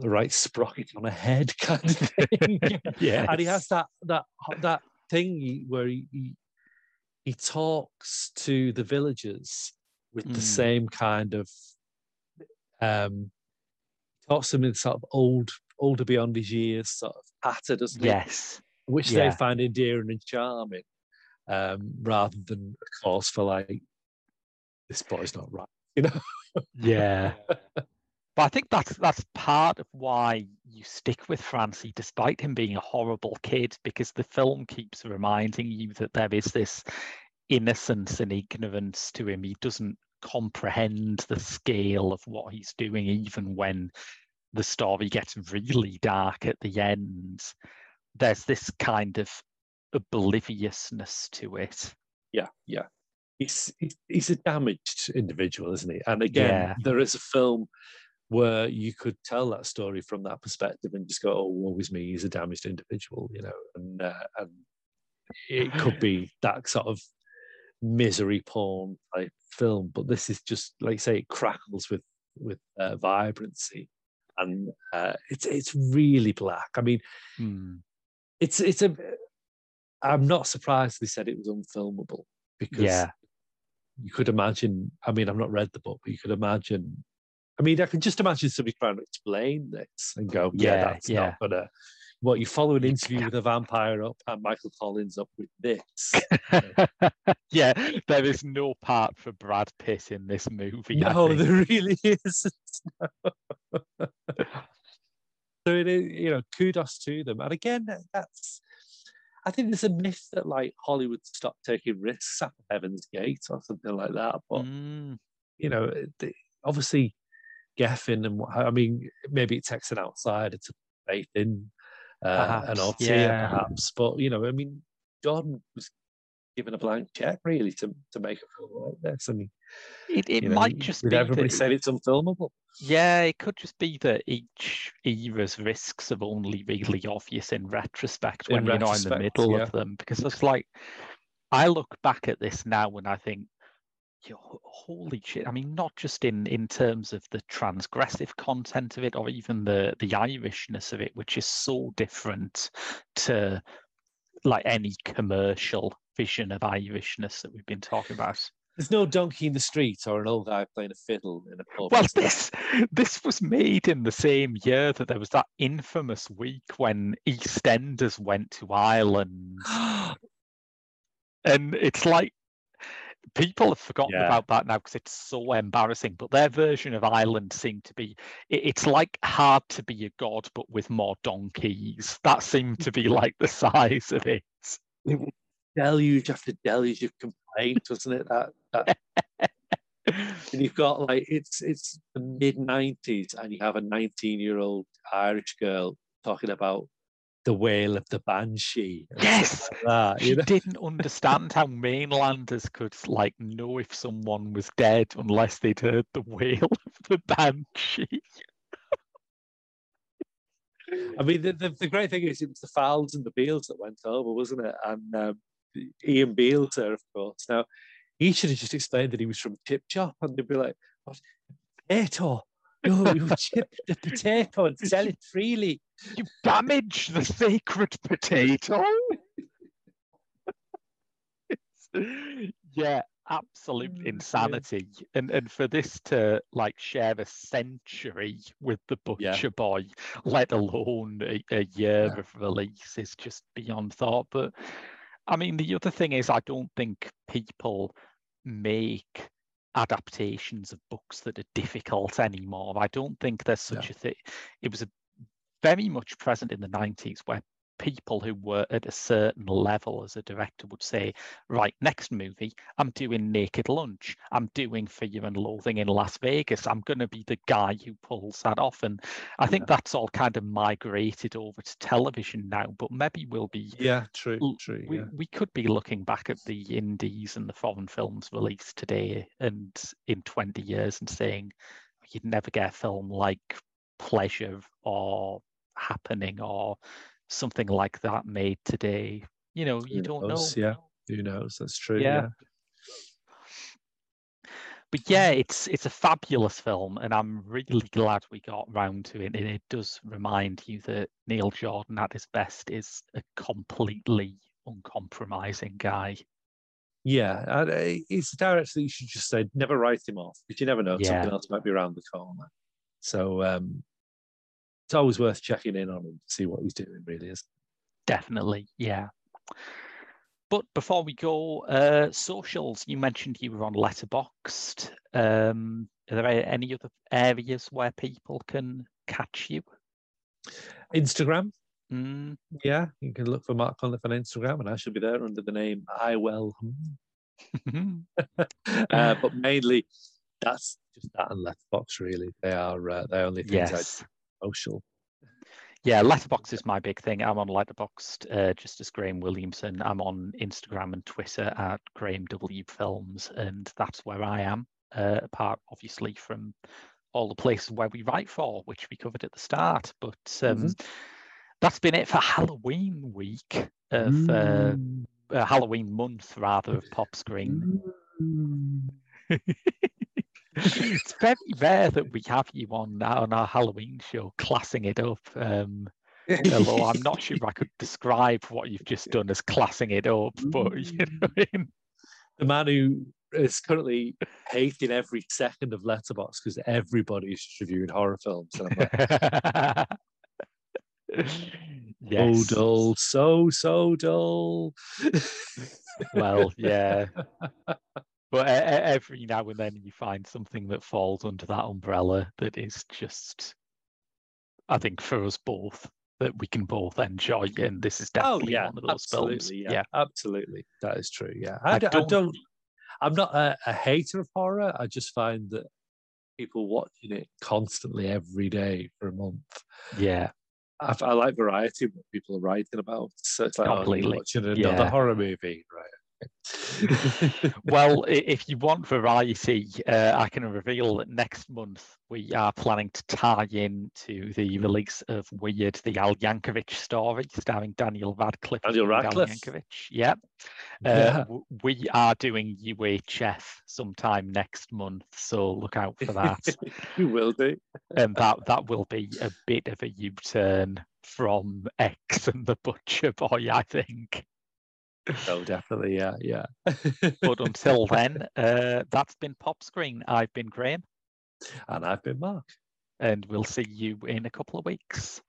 the right sprocket on a head kind of thing. yeah. and he has that that that thing where he, he he talks to the villagers with the Mm. same kind of um talks to them in sort of old older beyond his years sort of patter doesn't he? Yes, which yeah. they find endearing and charming um rather than a cause for like this boy's not right you know yeah. But I think that's that's part of why you stick with Francie, despite him being a horrible kid, because the film keeps reminding you that there is this innocence and ignorance to him. He doesn't comprehend the scale of what he's doing, even when the story gets really dark at the end. There's this kind of obliviousness to it. yeah yeah he's he's, a damaged individual isn't he and again Yeah. there is a film where you could tell that story from that perspective and just go, "Oh, woe is me, he's a damaged individual," you know, and uh, and it could be that sort of misery porn type film, but this is just like say it crackles with with uh, vibrancy, and uh, it's it's really black. I mean, Hmm. it's it's a. I'm not surprised they said it was unfilmable because Yeah. you could imagine. I mean, I've not read the book, but you could imagine. I mean, I can just imagine somebody trying to explain this and go, "Yeah, Yeah, that's yeah. not gonna." What you follow an interview with a vampire up and Michael Collins up with this. yeah, there is no part for Brad Pitt in this movie. No, there really isn't. so it is, you know, kudos to them. And again, that's. I think there's a myth that like Hollywood stopped taking risks after Heaven's Gate or something like that. But Mm, you know, obviously Geffen and what I mean, maybe it takes an outsider to faith in uh, an Ortiz, yeah. perhaps. But you know, I mean, Jordan was given a blank check really to to make a film like this. I mean, it it you know, might just be everybody that- said it's unfilmable. Yeah, it could just be that each era's risks are only really obvious in retrospect In when you're not in the middle yeah. of them. Because it's like, I look back at this now and I think, "Yo, holy shit! I mean, not just in in terms of the transgressive content of it, or even the the Irishness of it, which is so different to like any commercial vision of Irishness that we've been talking about. There's no donkey in the street or an old guy playing a fiddle in a pub. Well, this this was made in the same year that there was that infamous week when EastEnders went to Ireland, and it's like people have forgotten Yeah. about that now because it's so embarrassing. But their version of Ireland seemed to be it- it's like hard to be a god, but with more donkeys. That seemed to be like the size of it. deluge after deluge of complaint, wasn't it? That that and you've got like it's it's the mid nineties, and you have a nineteen year old Irish girl talking about the whale of the banshee. Yes, like that, she you know? didn't understand how mainlanders could like know if someone was dead unless they'd heard the wail of the banshee. I mean, the, the, the great thing is it was the Fowls and the Beales that went over, wasn't it? And um, Ian there, of course. Now, he should have just explained that he was from Chip Chop, and they'd be like, "What? Potato? No, you chip the potato and sell it freely." You damage the sacred potato. Yeah, absolute Mm, yeah. insanity. And and for this to like share a century with the Yeah. Butcher Boy, let alone a, a year Yeah. of release, is just beyond thought. But I mean, the other thing is, I don't think people make adaptations of books that are difficult anymore. I don't think there's such a thing. It was a, very much present in the 90s where people who were at a certain level as a director would say, right, next movie, I'm doing Naked Lunch. I'm doing Fear and Loathing in Las Vegas. I'm going to be the guy who pulls that off. And I think Yeah. that's all kind of migrated over to television now, but maybe we'll be Yeah, true, true. we, yeah. we could be looking back at the indies and the foreign films released today and in 20 years and saying you'd never get a film like Pleasure or Happening or something like that made today. You know, you Who don't know. yeah. Who knows? That's true. Yeah. Yeah. But yeah, it's it's a fabulous film, and I'm really glad we got round to it. And it does remind you that Neil Jordan at his best is a completely uncompromising guy. Yeah, it's a director that you should just say never write him off because you never know Yeah. something else might be around the corner. So um, it's always worth checking in on him to see what he's doing. Really is. Definitely, yeah. But before we go, uh, socials. You mentioned you were on Letterboxd. Um, are there any other areas where people can catch you? Instagram, Mm, yeah, you can look for Mark Conliffe on Instagram, and I should be there under the name I Well. uh, but mainly, that's just that and Letterboxd. Really, they are uh, the only things yes. Social. Yeah, Letterboxd is my big thing. I'm on Letterboxd uh, just as Graham Williamson. I'm on Instagram and Twitter at Graham W Films, and that's where I am. Uh, apart, obviously, from all the places where we write for, which we covered at the start. But um, mm-hmm. that's been it for Halloween week of uh, mm. uh, Halloween month, rather of Pop Screen. Mm. it's very rare that we have you on on our Halloween show, classing it up. Um, although I'm not sure I could describe what you've just done as classing it up, but you know, I mean? the man who is currently hating every second of Letterboxd because everybody's reviewing horror films. And I'm like, yes. So dull, so so dull. well, yeah. But every now and then you find something that falls under that umbrella that is just, I think, for us both, that we can both enjoy. And this is oh, definitely oh, yeah, one of those absolutely, films. Yeah, yeah, absolutely. That is true. Yeah. I, I, don't, I don't, I'm not a, a hater of horror. I just find that people watching it constantly every day for a month. Yeah. I, I like variety of what people are writing about. So it's like, oh, Completely. oh, watching another yeah. horror movie, right? Well, if you want variety, uh, I can reveal that next month we are planning to tie in to the release of Weird, the Al Yankovic story, starring Daniel Radcliffe. Daniel Radcliffe. Al Yankovic. Yep. Uh, yeah. We are doing UHF sometime next month, so look out for that. we will do. and that that will be a bit of a U-turn from X and the Butcher Boy, I think. Oh, definitely. Yeah, yeah. but until then, uh, that's been Pop Screen. I've been Graham. And I've been Mark. And we'll see you in a couple of weeks.